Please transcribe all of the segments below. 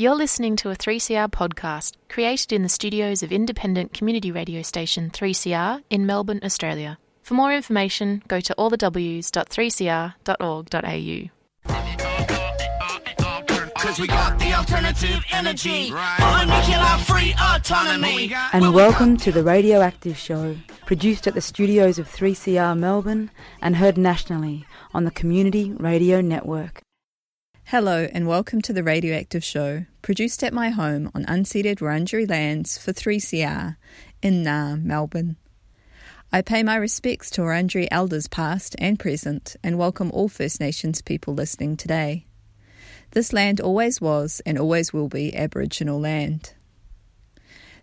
You're listening to a 3CR podcast created in the studios of independent community radio station 3CR in Melbourne, Australia. For more information, go to allthews.3cr.org.au. Cause we got the alternative energy. Nuclear free autonomy. And welcome to the Radioactive Show, produced at the studios of 3CR Melbourne and heard nationally on the Community Radio Network. Hello, and welcome to the Radioactive Show, produced at my home on unceded Wurundjeri lands for 3CR in Naarm, Melbourne. I pay my respects to Wurundjeri elders past and present, and welcome all First Nations people listening today. This land always was and always will be Aboriginal land.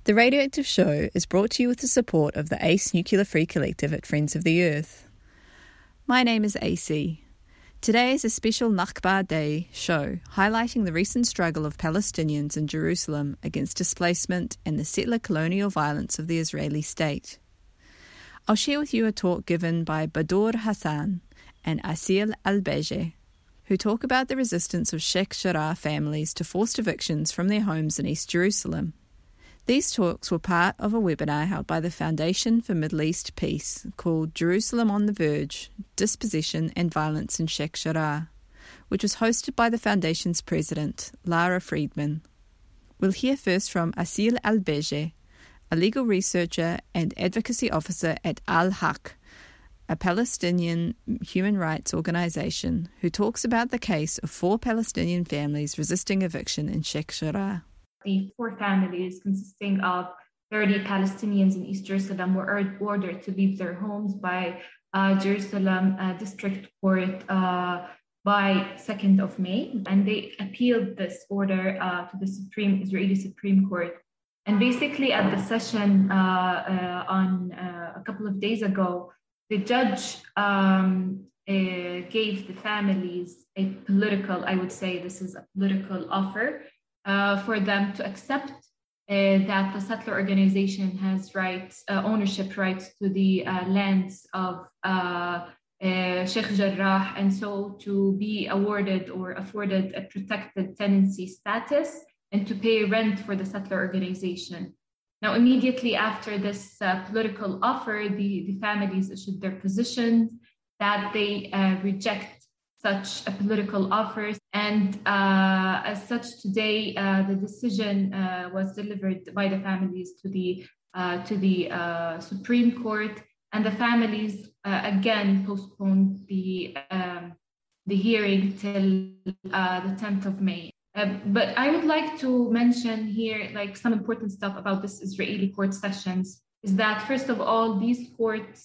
The Radioactive Show is brought to you with the support of the ACE Nuclear Free Collective at Friends of the Earth. My name is AC. Today is a special Nakba Day show highlighting the recent struggle of Palestinians in Jerusalem against displacement and the settler colonial violence of the Israeli state. I'll share with you a talk given by Badur Hassan and Asil Al who talk about the resistance of Sheikh Jarrah families to forced evictions from their homes in East Jerusalem. These talks were part of a webinar held by the Foundation for Middle East Peace called Jerusalem on the Verge Dispossession and Violence in Sheikh Jarrah, which was hosted by the Foundation's president, Lara Friedman. We'll hear first from Asil Al a legal researcher and advocacy officer at Al Haq, a Palestinian human rights organization, who talks about the case of four Palestinian families resisting eviction in Sheikh Jarrah the four families consisting of 30 Palestinians in East Jerusalem were ordered to leave their homes by uh, Jerusalem uh, District Court uh, by 2nd of May. And they appealed this order uh, to the Supreme Israeli Supreme Court. And basically, at the session uh, uh, on a couple of days ago, the judge um, gave the families a political, I would say this is a political offer uh, for them to accept uh, that the settler organization has rights, uh, ownership rights to the uh, lands of Sheikh Jarrah, and so to be awarded or afforded a protected tenancy status and to pay rent for the settler organization. Now, immediately after this political offer, the, the families issued their positions that they reject such a political offers. And uh, as such, today uh, the decision uh, was delivered by the families to the uh, to the uh, Supreme Court, and the families uh, again postponed the um, the hearing till the 10th of May. but I would like to mention here, like some important stuff about this Israeli court sessions, is that first of all, these courts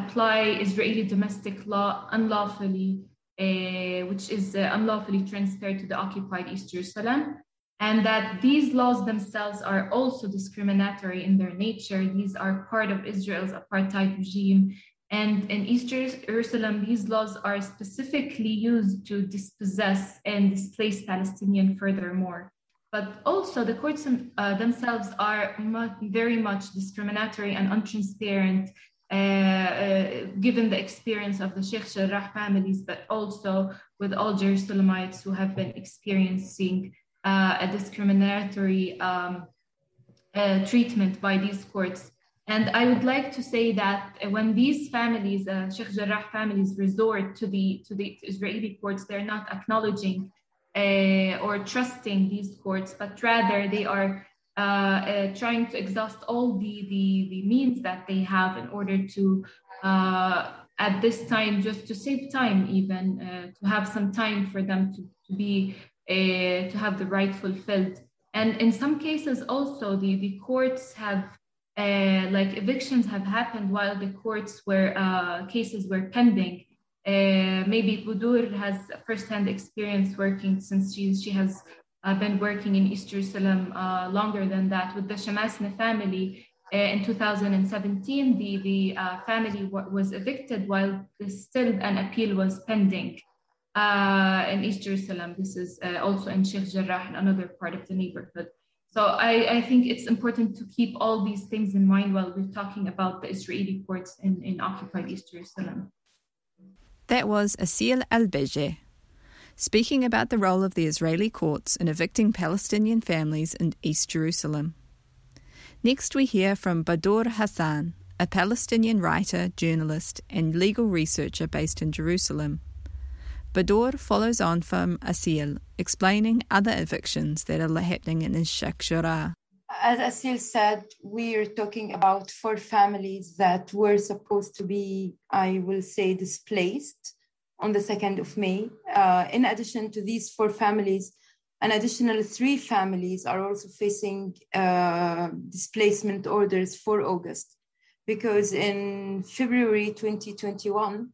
apply Israeli domestic law unlawfully which is uh, unlawfully transferred to the occupied East Jerusalem, and that these laws themselves are also discriminatory in their nature. These are part of Israel's apartheid regime. And in East Jerusalem, these laws are specifically used to dispossess and displace Palestinians furthermore. But also, the courts uh, themselves are very much discriminatory and untransparent uh, uh, given the experience of the Sheikh Jarrah families, but also with all Jerusalemites who have been experiencing uh, a discriminatory um, treatment by these courts. And I would like to say that when these families, uh, Sheikh Jarrah families, resort to the to the Israeli courts, they're not acknowledging uh, or trusting these courts, but rather they are uh, uh, trying to exhaust all the, the, the means that they have in order to uh, at this time just to save time even uh, to have some time for them to, to be uh, to have the right fulfilled. And in some cases also the, the courts have uh, like evictions have happened while the courts were cases were pending. Maybe Budur has first-hand experience working since she, she has I've been working in East Jerusalem uh, longer than that with the Shamasna family. Uh, in 2017, the, the uh, family was evicted while still an appeal was pending uh, in East Jerusalem. This is uh, also in Sheikh Jarrah, another part of the neighborhood. So I, I, think it's important to keep all these things in mind while we're talking about the Israeli courts in, in occupied East Jerusalem. That was Asil Al-Beje, speaking about the role of the Israeli courts in evicting Palestinian families in East Jerusalem. Next, we hear from Badur Hassan, a Palestinian writer, journalist, and legal researcher based in Jerusalem. Badur follows on from Asil, explaining other evictions that are happening in Sheikh Jarrah. As Asil said, we are talking about four families that were supposed to be, I will say, displaced on the 2nd of May. Uh, in addition to these four families, an additional three families are also facing uh, displacement orders for August. Because in February 2021,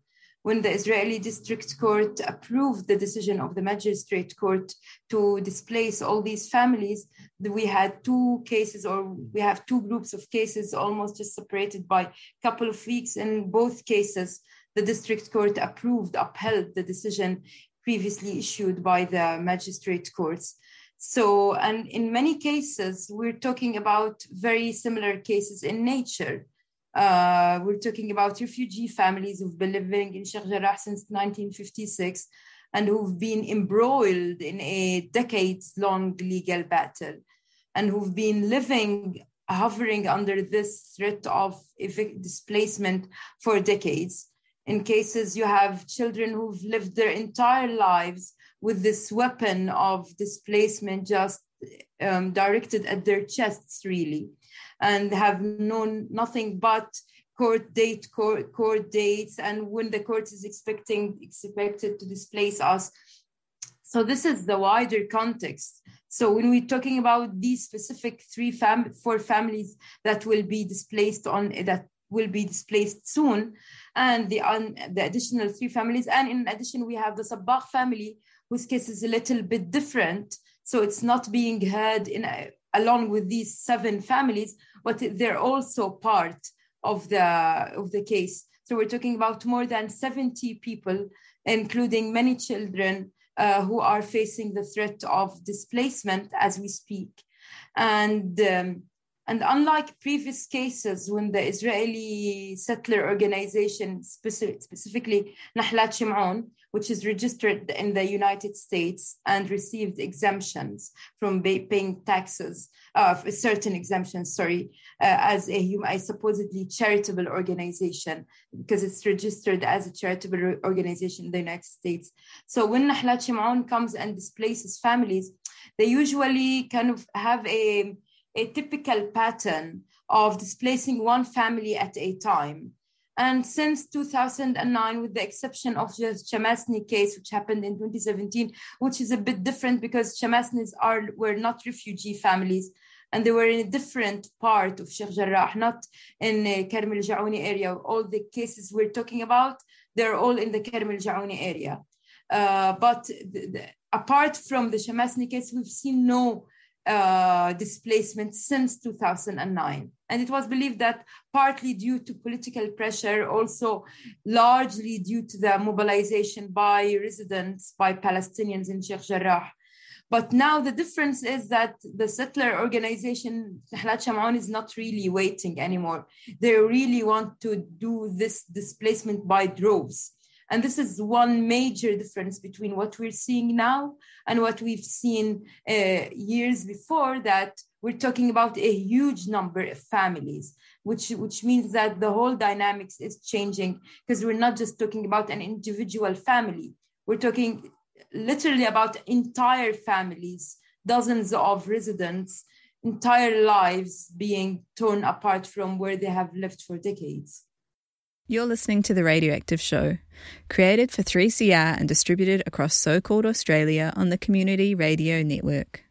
when the Israeli District Court approved the decision of the Magistrate Court to displace all these families, we had two cases, or we have two groups of cases almost just separated by a couple of weeks. In both cases, the district court approved, upheld the decision previously issued by the magistrate courts. So, and in many cases, we're talking about very similar cases in nature. Uh, we're talking about refugee families who've been living in Sheikh Jarrah since 1956 and who've been embroiled in a decades long legal battle and who've been living, hovering under this threat of displacement for decades in cases you have children who've lived their entire lives with this weapon of displacement just um, directed at their chests really and have known nothing but court date court, court dates and when the court is expecting expected to displace us. So this is the wider context. So when we're talking about these specific three fam- four families that will be displaced on that will be displaced soon, and the, un, the additional three families. And in addition, we have the Sabbagh family, whose case is a little bit different. So it's not being heard in a, along with these seven families, but they're also part of the of the case. So we're talking about more than 70 people, including many children uh, who are facing the threat of displacement as we speak. And um, and unlike previous cases when the Israeli settler organization, specific, specifically Nahlat Shimon, which is registered in the United States and received exemptions from paying taxes, uh, certain exemptions, sorry, uh, as a, a supposedly charitable organization, because it's registered as a charitable organization in the United States. So when Nahlat Shimon comes and displaces families, they usually kind of have a a typical pattern of displacing one family at a time. And since 2009, with the exception of the Chamasni case, which happened in 2017, which is a bit different because Chamasnis are were not refugee families, and they were in a different part of Sheikh Jarrah, not in the Karm al Jaouni area. All the cases we're talking about, they're all in the Karm al Jaouni area. Uh, but the, the, apart from the Chamasni case, we've seen no uh, displacement since 2009. And it was believed that partly due to political pressure, also largely due to the mobilization by residents, by Palestinians in Sheikh Jarrah. But now the difference is that the settler organization, Nahlat Shimon, is not really waiting anymore. They really want to do this displacement by droves. And this is one major difference between what we're seeing now and what we've seen uh, years before that we're talking about a huge number of families, which, which means that the whole dynamics is changing because we're not just talking about an individual family. We're talking literally about entire families, dozens of residents, entire lives being torn apart from where they have lived for decades. You're listening to The Radioactive Show, created for 3CR and distributed across so called Australia on the Community Radio Network.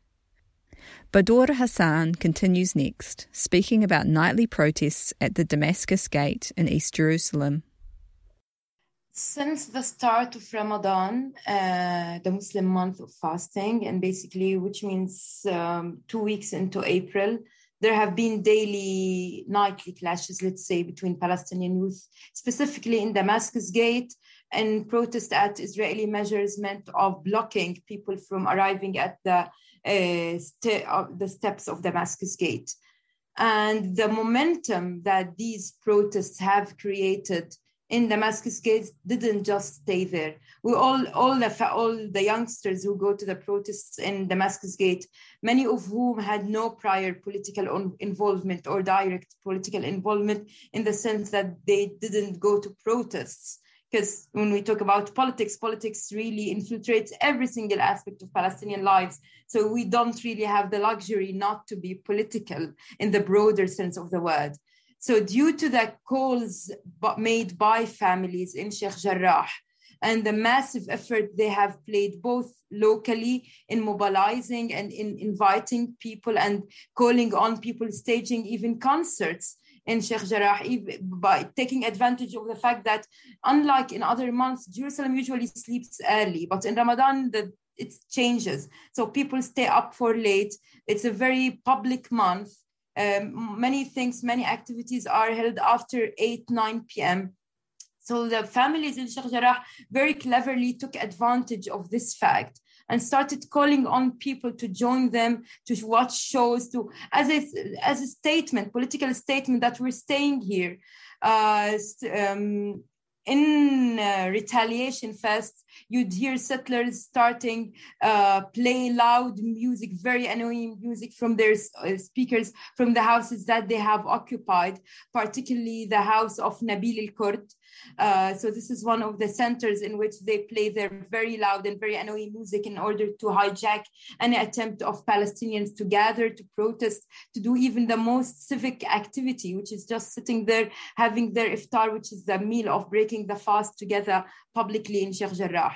Badur Hassan continues next, speaking about nightly protests at the Damascus Gate in East Jerusalem. Since the start of Ramadan, uh, the Muslim month of fasting, and basically, which means um, two weeks into April, there have been daily, nightly clashes, let's say, between Palestinian youth, specifically in Damascus Gate, and protest at Israeli measures meant of blocking people from arriving at the, uh, st- uh, the steps of Damascus Gate. And the momentum that these protests have created in Damascus Gate didn't just stay there. We all, all the all the youngsters who go to the protests in Damascus Gate, many of whom had no prior political involvement or direct political involvement, in the sense that they didn't go to protests. Because when we talk about politics, politics really infiltrates every single aspect of Palestinian lives. So we don't really have the luxury not to be political in the broader sense of the word. So, due to the calls made by families in Sheikh Jarrah and the massive effort they have played both locally in mobilizing and in inviting people and calling on people, staging even concerts in Sheikh Jarrah by taking advantage of the fact that, unlike in other months, Jerusalem usually sleeps early, but in Ramadan, the it changes. So people stay up for late. It's a very public month um, many things, many activities are held after 8, 9 p.m. So the families in Sheikh Jarrah very cleverly took advantage of this fact and started calling on people to join them to watch shows to as a as a statement political statement that we're staying here uh, um, in uh, retaliation fest you'd hear settlers starting uh, play loud music very annoying music from their uh, speakers from the houses that they have occupied particularly the house of nabil al-kurd. Uh, so this is one of the centers in which they play their very loud and very annoying music in order to hijack any attempt of Palestinians to gather, to protest, to do even the most civic activity, which is just sitting there having their iftar, which is the meal of breaking the fast together publicly in Sheikh Jarrah.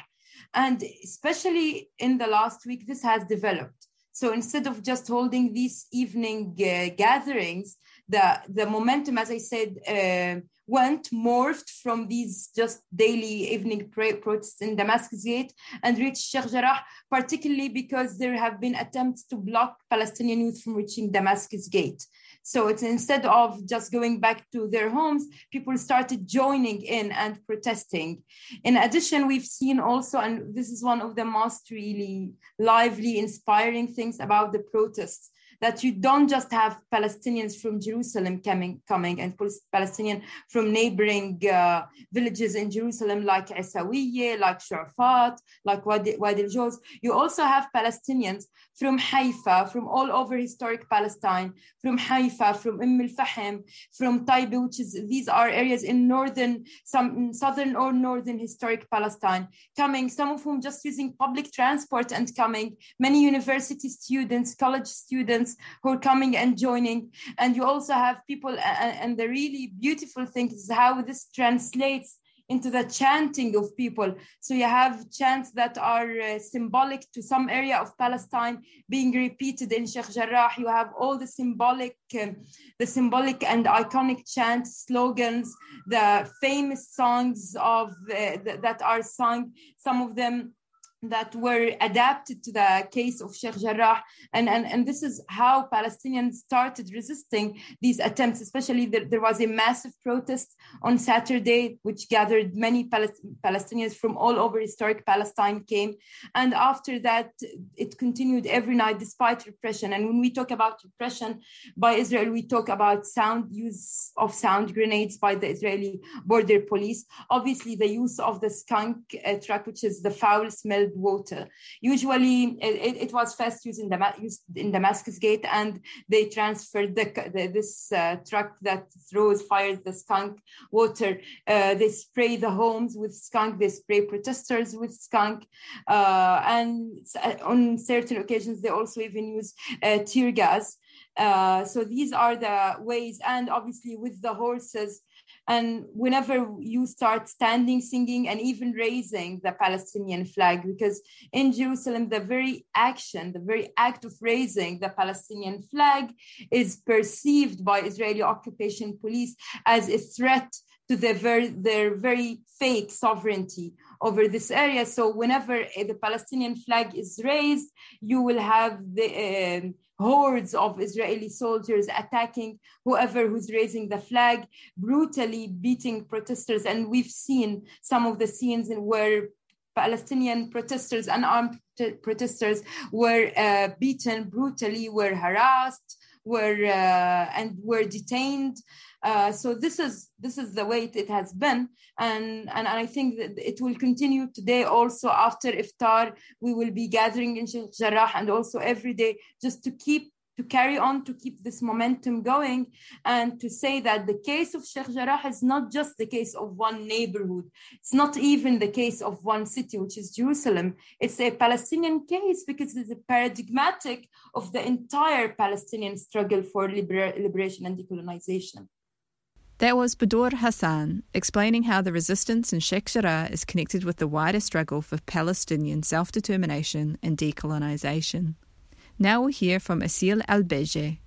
And especially in the last week, this has developed. So instead of just holding these evening uh, gatherings, the, the momentum, as I said, uh, went morphed from these just daily evening protests in Damascus Gate and reached Sheikh Jarrah, particularly because there have been attempts to block Palestinian youth from reaching Damascus Gate. So it's instead of just going back to their homes, people started joining in and protesting. In addition, we've seen also, and this is one of the most really lively, inspiring things about the protests, that you don't just have Palestinians from Jerusalem coming, coming and Palestinian from neighboring uh, villages in Jerusalem like Isawiye, like Sharfat, like Wadi, Wadi al-Jawz. You also have Palestinians from Haifa, from all over historic Palestine, from Haifa, from Umm al-Fahim, from Taiba, which is, these are areas in northern, some in southern or northern historic Palestine, coming, some of whom just using public transport and coming, many university students, college students, who are coming and joining. And you also have people, and, and the really beautiful thing is how this translates into the chanting of people. So you have chants that are uh, symbolic to some area of Palestine being repeated in Sheikh Jarrah. You have all the symbolic, um, the symbolic and iconic chants, slogans, the famous songs of uh, th- that are sung. Some of them that were adapted to the case of Sheikh Jarrah. And, and, and this is how Palestinians started resisting these attempts, especially there, there was a massive protest on Saturday, which gathered many Palest- Palestinians from all over historic Palestine came. And after that, it continued every night despite repression. And when we talk about repression by Israel, we talk about sound use of sound grenades by the Israeli border police. Obviously, the use of the skunk uh, truck, which is the foul smell water. Usually, it, it was first used in, Dam- used in Damascus Gate, and they transferred the, the this uh, truck that throws fires the skunk water. Uh, they spray the homes with skunk. They spray protesters with skunk, uh, and uh, on certain occasions, they also even use uh, tear gas. Uh, so these are the ways, and obviously with the horses, and whenever you start standing, singing, and even raising the Palestinian flag, because in Jerusalem, the very action, the very act of raising the Palestinian flag is perceived by Israeli occupation police as a threat to their very, their very fake sovereignty over this area. So whenever the Palestinian flag is raised, you will have the uh, hordes of Israeli soldiers attacking whoever who's raising the flag, brutally beating protesters. And we've seen some of the scenes where Palestinian protesters, unarmed protesters, were uh, beaten brutally, were harassed, were uh, and were detained. Uh, so this is this is the way it, it, has been, and and I think that it will continue today. Also after iftar, we will be gathering in Sheikh Jarrah and also every day just to keep to carry on to keep this momentum going and to say that the case of Sheikh Jarrah is not just the case of one neighborhood. It's not even the case of one city, which is Jerusalem. It's a Palestinian case because it's a paradigmatic of the entire Palestinian struggle for liber- liberation and decolonization. That was Badour Hassan explaining how the resistance in Sheikh Jarrah is connected with the wider struggle for Palestinian self determination and decolonization. Now we'll hear from Asil Al Beje,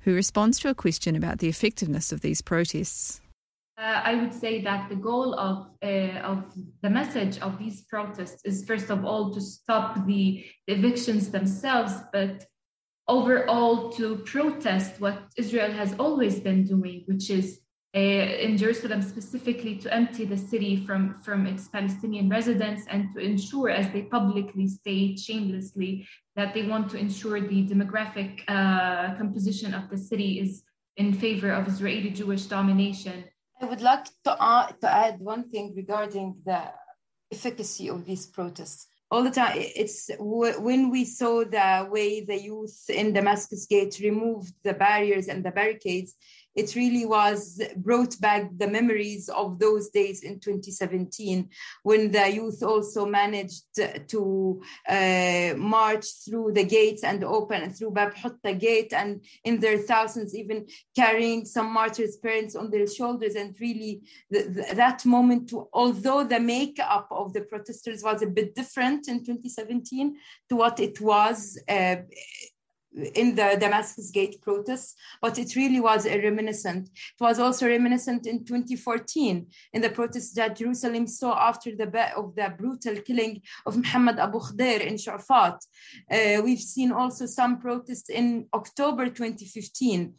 who responds to a question about the effectiveness of these protests. Uh, I would say that the goal of uh, of the message of these protests is first of all to stop the, the evictions themselves, but overall to protest what Israel has always been doing, which is in Jerusalem specifically to empty the city from, from its Palestinian residents and to ensure, as they publicly state shamelessly, that they want to ensure the demographic uh, composition of the city is in favor of Israeli Jewish domination. I would like to, uh, to add one thing regarding the efficacy of these protests. All the time, it's when we saw the way the youth in Damascus Gate removed the barriers and the barricades, it really was brought back the memories of those days in 2017 when the youth also managed to uh, march through the gates and open through Bab Hutta gate and in their thousands even carrying some martyrs' parents on their shoulders. And really that moment although the makeup of the protesters was a bit different in 2017 to what it was uh, in the Damascus Gate protests, but it really was a reminiscent. It was also reminiscent in 2014 in the protests that Jerusalem saw after the of the brutal killing of Muhammad Abu Khdeir in Shu'afat. Uh, we've seen also some protests in October 2015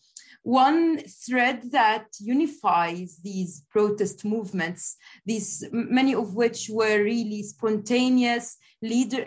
one thread that unifies these protest movements, these many of which were really spontaneous, leader,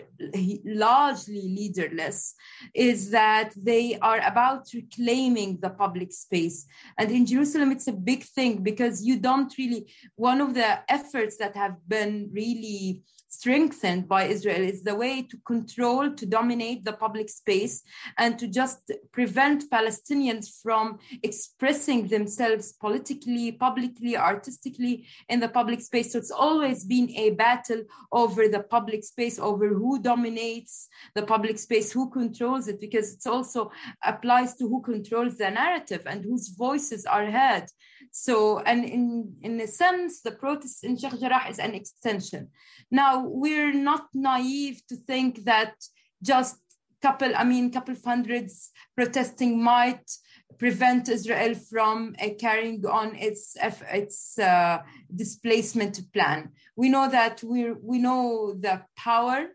largely leaderless, is that they are about reclaiming the public space. And in Jerusalem, it's a big thing because you don't really, one of the efforts that have been really strengthened by Israel is the way to control, to dominate the public space, and to just prevent Palestinians from expressing themselves politically, publicly, artistically in the public space. So it's always been a battle over the public space, over who dominates the public space, who controls it, because it also applies to who controls the narrative and whose voices are heard. So, and in, in a sense, the protest in Sheikh Jarrah is an extension. Now, we're not naive to think that just couple, I mean, couple of hundreds protesting might prevent Israel from uh, carrying on its its uh, displacement plan. We know that we we know the power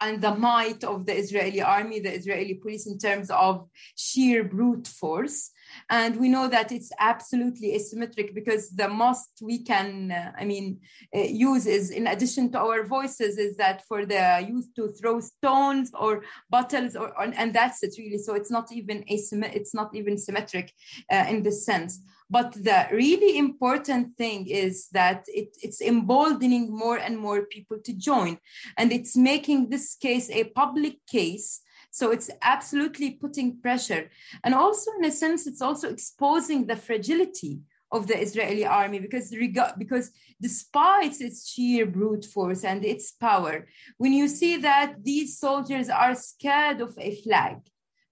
and the might of the Israeli army, the Israeli police, in terms of sheer brute force. And we know that it's absolutely asymmetric because the most we can, uh, I mean, uh, use is, in addition to our voices, is that for the youth to throw stones or bottles, or, or and that's it really. So it's not even asymmetric, it's not even symmetric uh, in this sense. But the really important thing is that it, it's emboldening more and more people to join. And it's making this case a public case. So it's absolutely putting pressure. And also, in a sense, it's also exposing the fragility of the Israeli army because because despite its sheer brute force and its power, when you see that these soldiers are scared of a flag,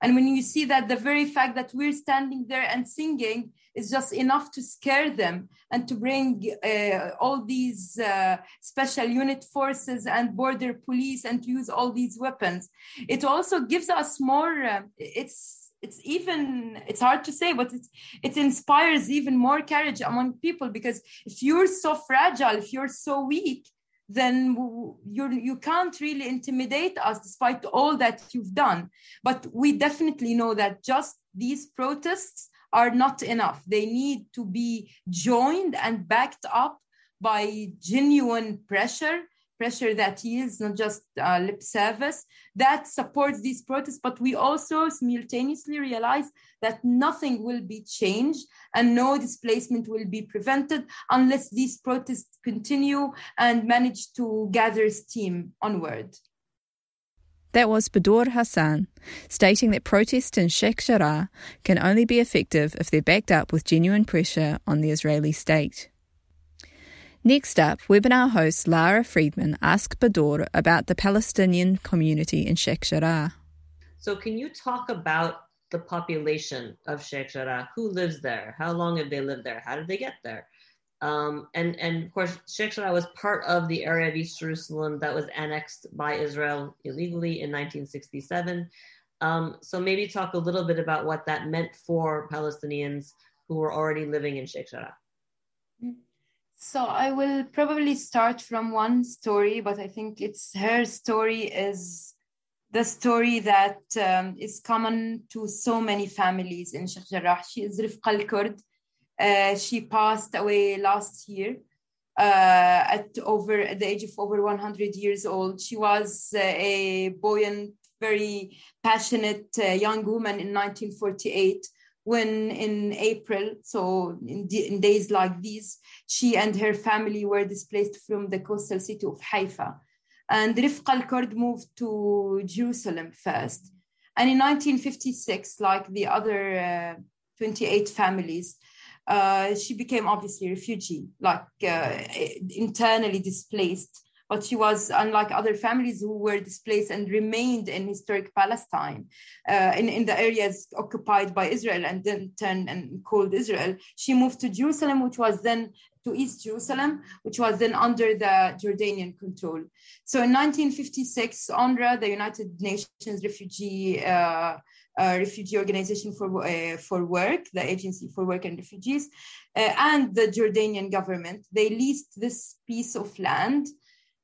and when you see that the very fact that we're standing there and singing is just enough to scare them and to bring uh, all these uh, special unit forces and border police and to use all these weapons, it also gives us more, uh, it's it's even it's hard to say but it, it inspires even more courage among people because if you're so fragile if you're so weak then you you can't really intimidate us despite all that you've done. But we definitely know that just these protests are not enough. They need to be joined and backed up by genuine pressure, pressure that yields, not just uh, lip service, that supports these protests. But we also simultaneously realize that nothing will be changed and no displacement will be prevented unless these protests continue and manage to gather steam onward. That was Badur Hassan, stating that protests in Sheikh Jarrah can only be effective if they're backed up with genuine pressure on the Israeli state. Next up, webinar host Lara Friedman asked Badur about the Palestinian community in Sheikh Jarrah. So, can you talk about the population of Sheikh Jarrah? Who lives there? How long have they lived there? How did they get there? Um, and, and of course, Sheikh Jarrah was part of the area of East Jerusalem that was annexed by Israel illegally in 1967. Um, so, maybe talk a little bit about what that meant for Palestinians who were already living in Sheikh Jarrah. So I will probably start from one story, but I think it's her story is the story that um, is common to so many families in Sheikh Jarrah. She is Rifqa al-Kurd. Uh, she passed away last year uh, at over at the age of over 100 years old. She was uh, a buoyant, very passionate uh, young woman in 1948 when in April, so in, in, days like these, she and her family were displaced from the coastal city of Haifa. And Rifqa al-Kurd moved to Jerusalem first. And in 1956, like the other uh, 28 families, uh, she became obviously refugee, like uh, internally displaced but she was unlike other families who were displaced and remained in historic Palestine, uh, in, in the areas occupied by Israel and then turned and called Israel. She moved to Jerusalem, which was then to East Jerusalem, which was then under the Jordanian control. So in 1956, UNRWA, the United Nations Refugee uh, uh, Refugee Organization for uh, for Work, the Agency for Work and Refugees, uh, and the Jordanian government, they leased this piece of land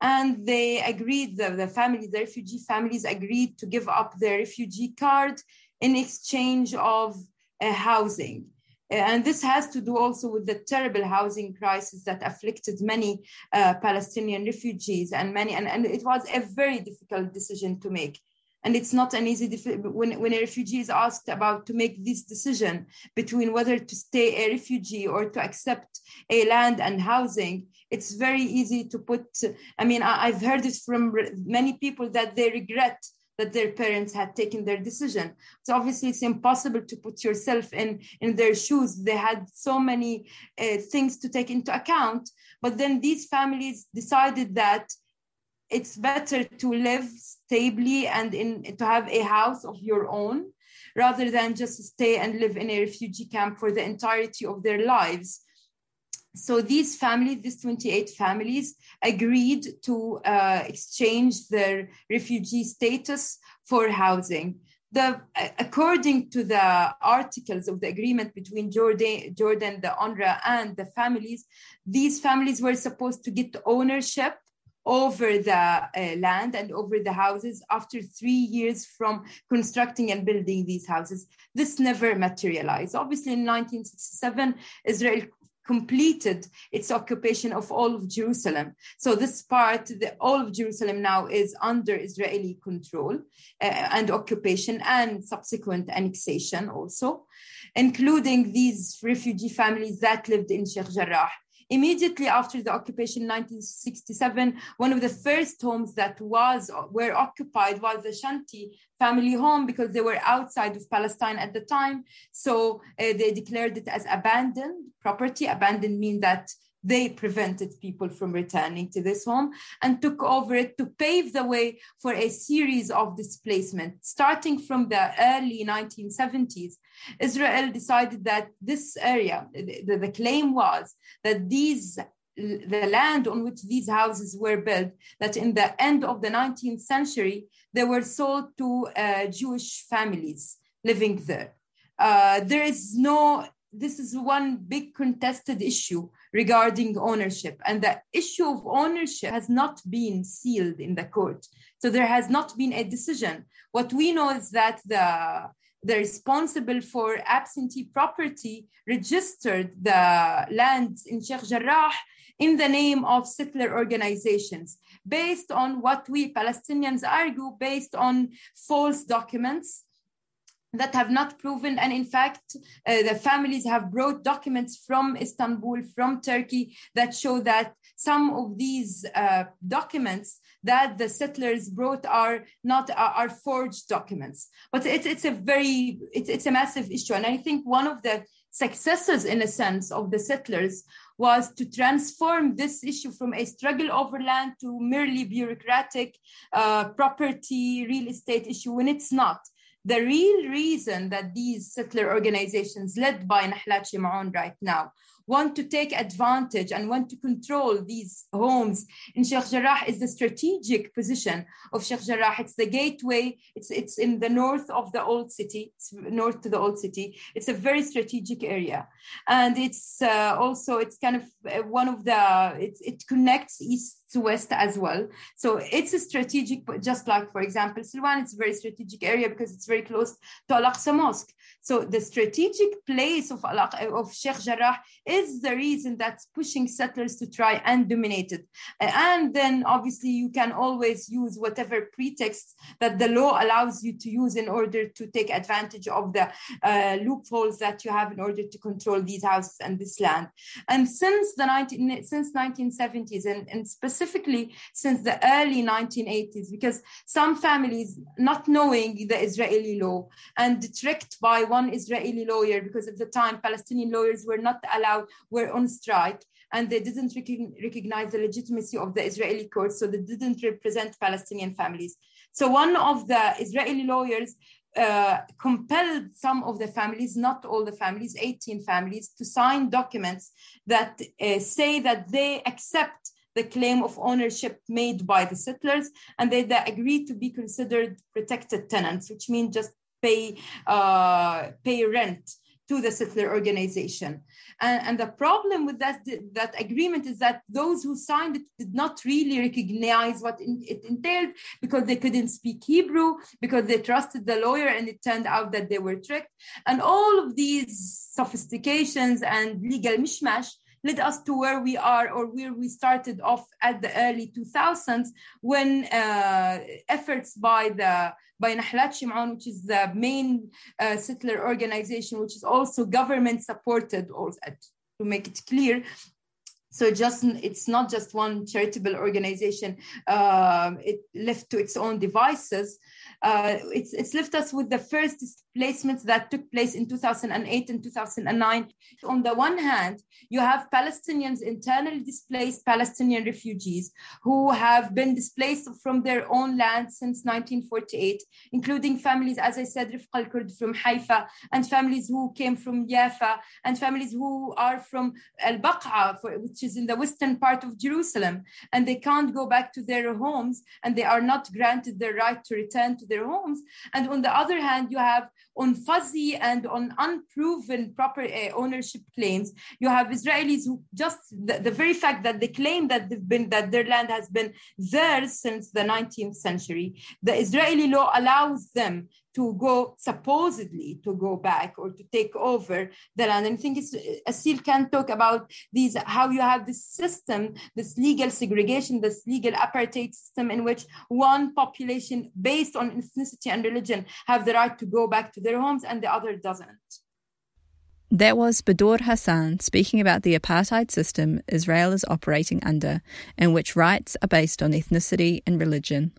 and they agreed the, the family the refugee families agreed to give up their refugee card in exchange of uh, housing. And this has to do also with the terrible housing crisis that afflicted many uh, palestinian refugees and many and, and it was a very difficult decision to make. And it's not an easy when, when a refugee is asked about to make this decision between whether to stay a refugee or to accept a land and housing it's very easy to put i mean I, have heard this from many people that they regret that their parents had taken their decision. So obviously it's impossible to put yourself in in their shoes. They had so many uh, things to take into account but then these families decided that it's better to live stably and in to have a house of your own rather than just stay and live in a refugee camp for the entirety of their lives so these families these 28 families agreed to uh, exchange their refugee status for housing the, according to the articles of the agreement between Jordan, Jordan, the UNRWA, and the families, these families were supposed to get ownership over the uh, land and over the houses after three years from constructing and building these houses. This never materialized. Obviously, in 1967, Israel completed its occupation of all of Jerusalem. So this part, the, all of Jerusalem now is under Israeli control uh, and occupation and subsequent annexation also, including these refugee families that lived in Sheikh Jarrah Immediately after the occupation in 1967, one of the first homes that was were occupied was the Shanti family home because they were outside of Palestine at the time. So uh, they declared it as abandoned property. Abandoned means that they prevented people from returning to this home and took over it to pave the way for a series of displacement. Starting from the early 1970s, Israel decided that this area, the, the claim was that these the land on which these houses were built, that in the end of the 19th century, they were sold to uh, Jewish families living there. Uh, there is no, this is one big contested issue regarding ownership. And the issue of ownership has not been sealed in the court. So there has not been a decision. What we know is that the the responsible for absentee property registered the lands in Sheikh Jarrah in the name of settler organizations, based on what we Palestinians argue, based on false documents that have not proven. And in fact uh, the families have brought documents from istanbul from turkey that show that some of these uh, documents that the settlers brought are not are, are forged documents. But it's, it's a very it's, it's a massive issue. And i think one of the successes in a sense of the settlers was to transform this issue from a struggle over land to merely bureaucratic uh, property real estate issue when it's not the real reason that these settler organizations led by Nahlat Shimon right now want to take advantage and want to control these homes in Sheikh Jarrah is the strategic position of Sheikh Jarrah. It's the gateway. It's it's in the north of the old city. It's north to the old city. It's a very strategic area, and it's uh, also it's kind of uh, one of the it, it connects east to west as well. So it's a strategic, just like for example, Silwan, it's a very strategic area because it's very close to Al-Aqsa Mosque. So the strategic place of Al- of Sheikh Jarrah is the reason that's pushing settlers to try and dominate it. And then obviously you can always use whatever pretext that the law allows you to use in order to take advantage of the uh, loopholes that you have in order to control these houses and this land. And since the 19 since 1970s and, and specifically since the early 1980s, because some families not knowing the Israeli law and tricked by one Israeli lawyer because at the time Palestinian lawyers were not allowed, were on strike, and they didn't rec- recognize the legitimacy of the Israeli courts, so they didn't represent Palestinian families. So one of the Israeli lawyers uh, compelled some of the families, not all the families, 18 families, to sign documents that uh, say that they accept the claim of ownership made by the settlers and they, they agree to be considered protected tenants, which means just pay uh, pay rent to the settler organization. And, and, the problem with that, that agreement is that those who signed it did not really recognize what it entailed because they couldn't speak Hebrew, because they trusted the lawyer and it turned out that they were tricked. And all of these sophistications and legal mishmash led us to where we are or where we started off at the early 2000s when uh, efforts by the by Nahlat Shimon, which is the main uh, settler organization, which is also government supported, also, to make it clear, so just it's not just one charitable organization um, it left to its own devices uh, it's, it's left us with the first displacements that took place in 2008 and 2009. On the one hand, you have Palestinians, internally displaced Palestinian refugees who have been displaced from their own land since 1948, including families, as I said, Rifq al-Kurd from Haifa, and families who came from Jaffa, and families who are from Al-Baqa, which is in the western part of Jerusalem, and they can't go back to their homes, and they are not granted the right to return to their homes. And on the other hand, you have on fuzzy and on unproven proper uh, ownership claims, you have Israelis who just the, the, very fact that they claim that they've been that their land has been theirs since the 19th century. The Israeli law allows them to go supposedly to go back or to take over the land. And I think it's, uh, Asil can talk about these how you have this system, this legal segregation, this legal apartheid system in which one population based on ethnicity and religion have the right to go back to their homes and the other doesn't. That was Badour Hassan speaking about the apartheid system Israel is operating under, in which rights are based on ethnicity and religion.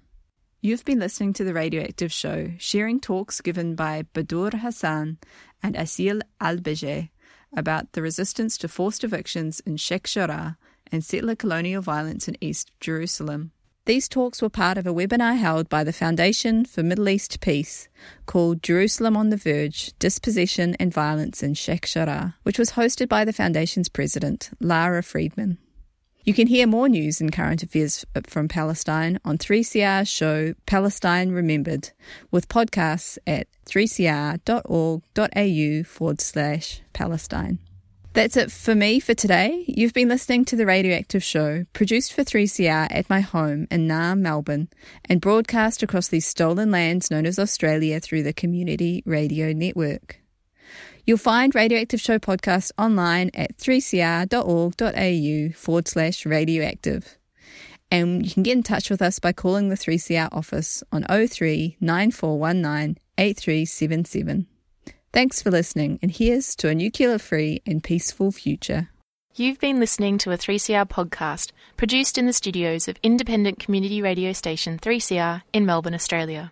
You've been listening to The Radioactive Show, sharing talks given by Badour Hassan and Asil Al about the resistance to forced evictions in Sheikh Jarrah and settler colonial violence in East Jerusalem. These talks were part of a webinar held by the Foundation for Middle East Peace called Jerusalem on the Verge Dispossession and Violence in Sheikh Jarrah, which was hosted by the Foundation's president, Lara Friedman. You can hear more news and current affairs from Palestine on 3CR's show Palestine Remembered with podcasts at 3cr.org.au forward slash Palestine. That's it for me for today. You've been listening to The Radioactive Show, produced for 3CR at my home in Naarm, Melbourne, and broadcast across these stolen lands known as Australia through the Community Radio Network. You'll find Radioactive Show podcast online at 3cr.org.au forward slash radioactive. And you can get in touch with us by calling the 3CR office on 03 9419 8377. Thanks for listening, and here's to a nuclear free and peaceful future. You've been listening to a 3CR podcast produced in the studios of independent community radio station 3CR in Melbourne, Australia.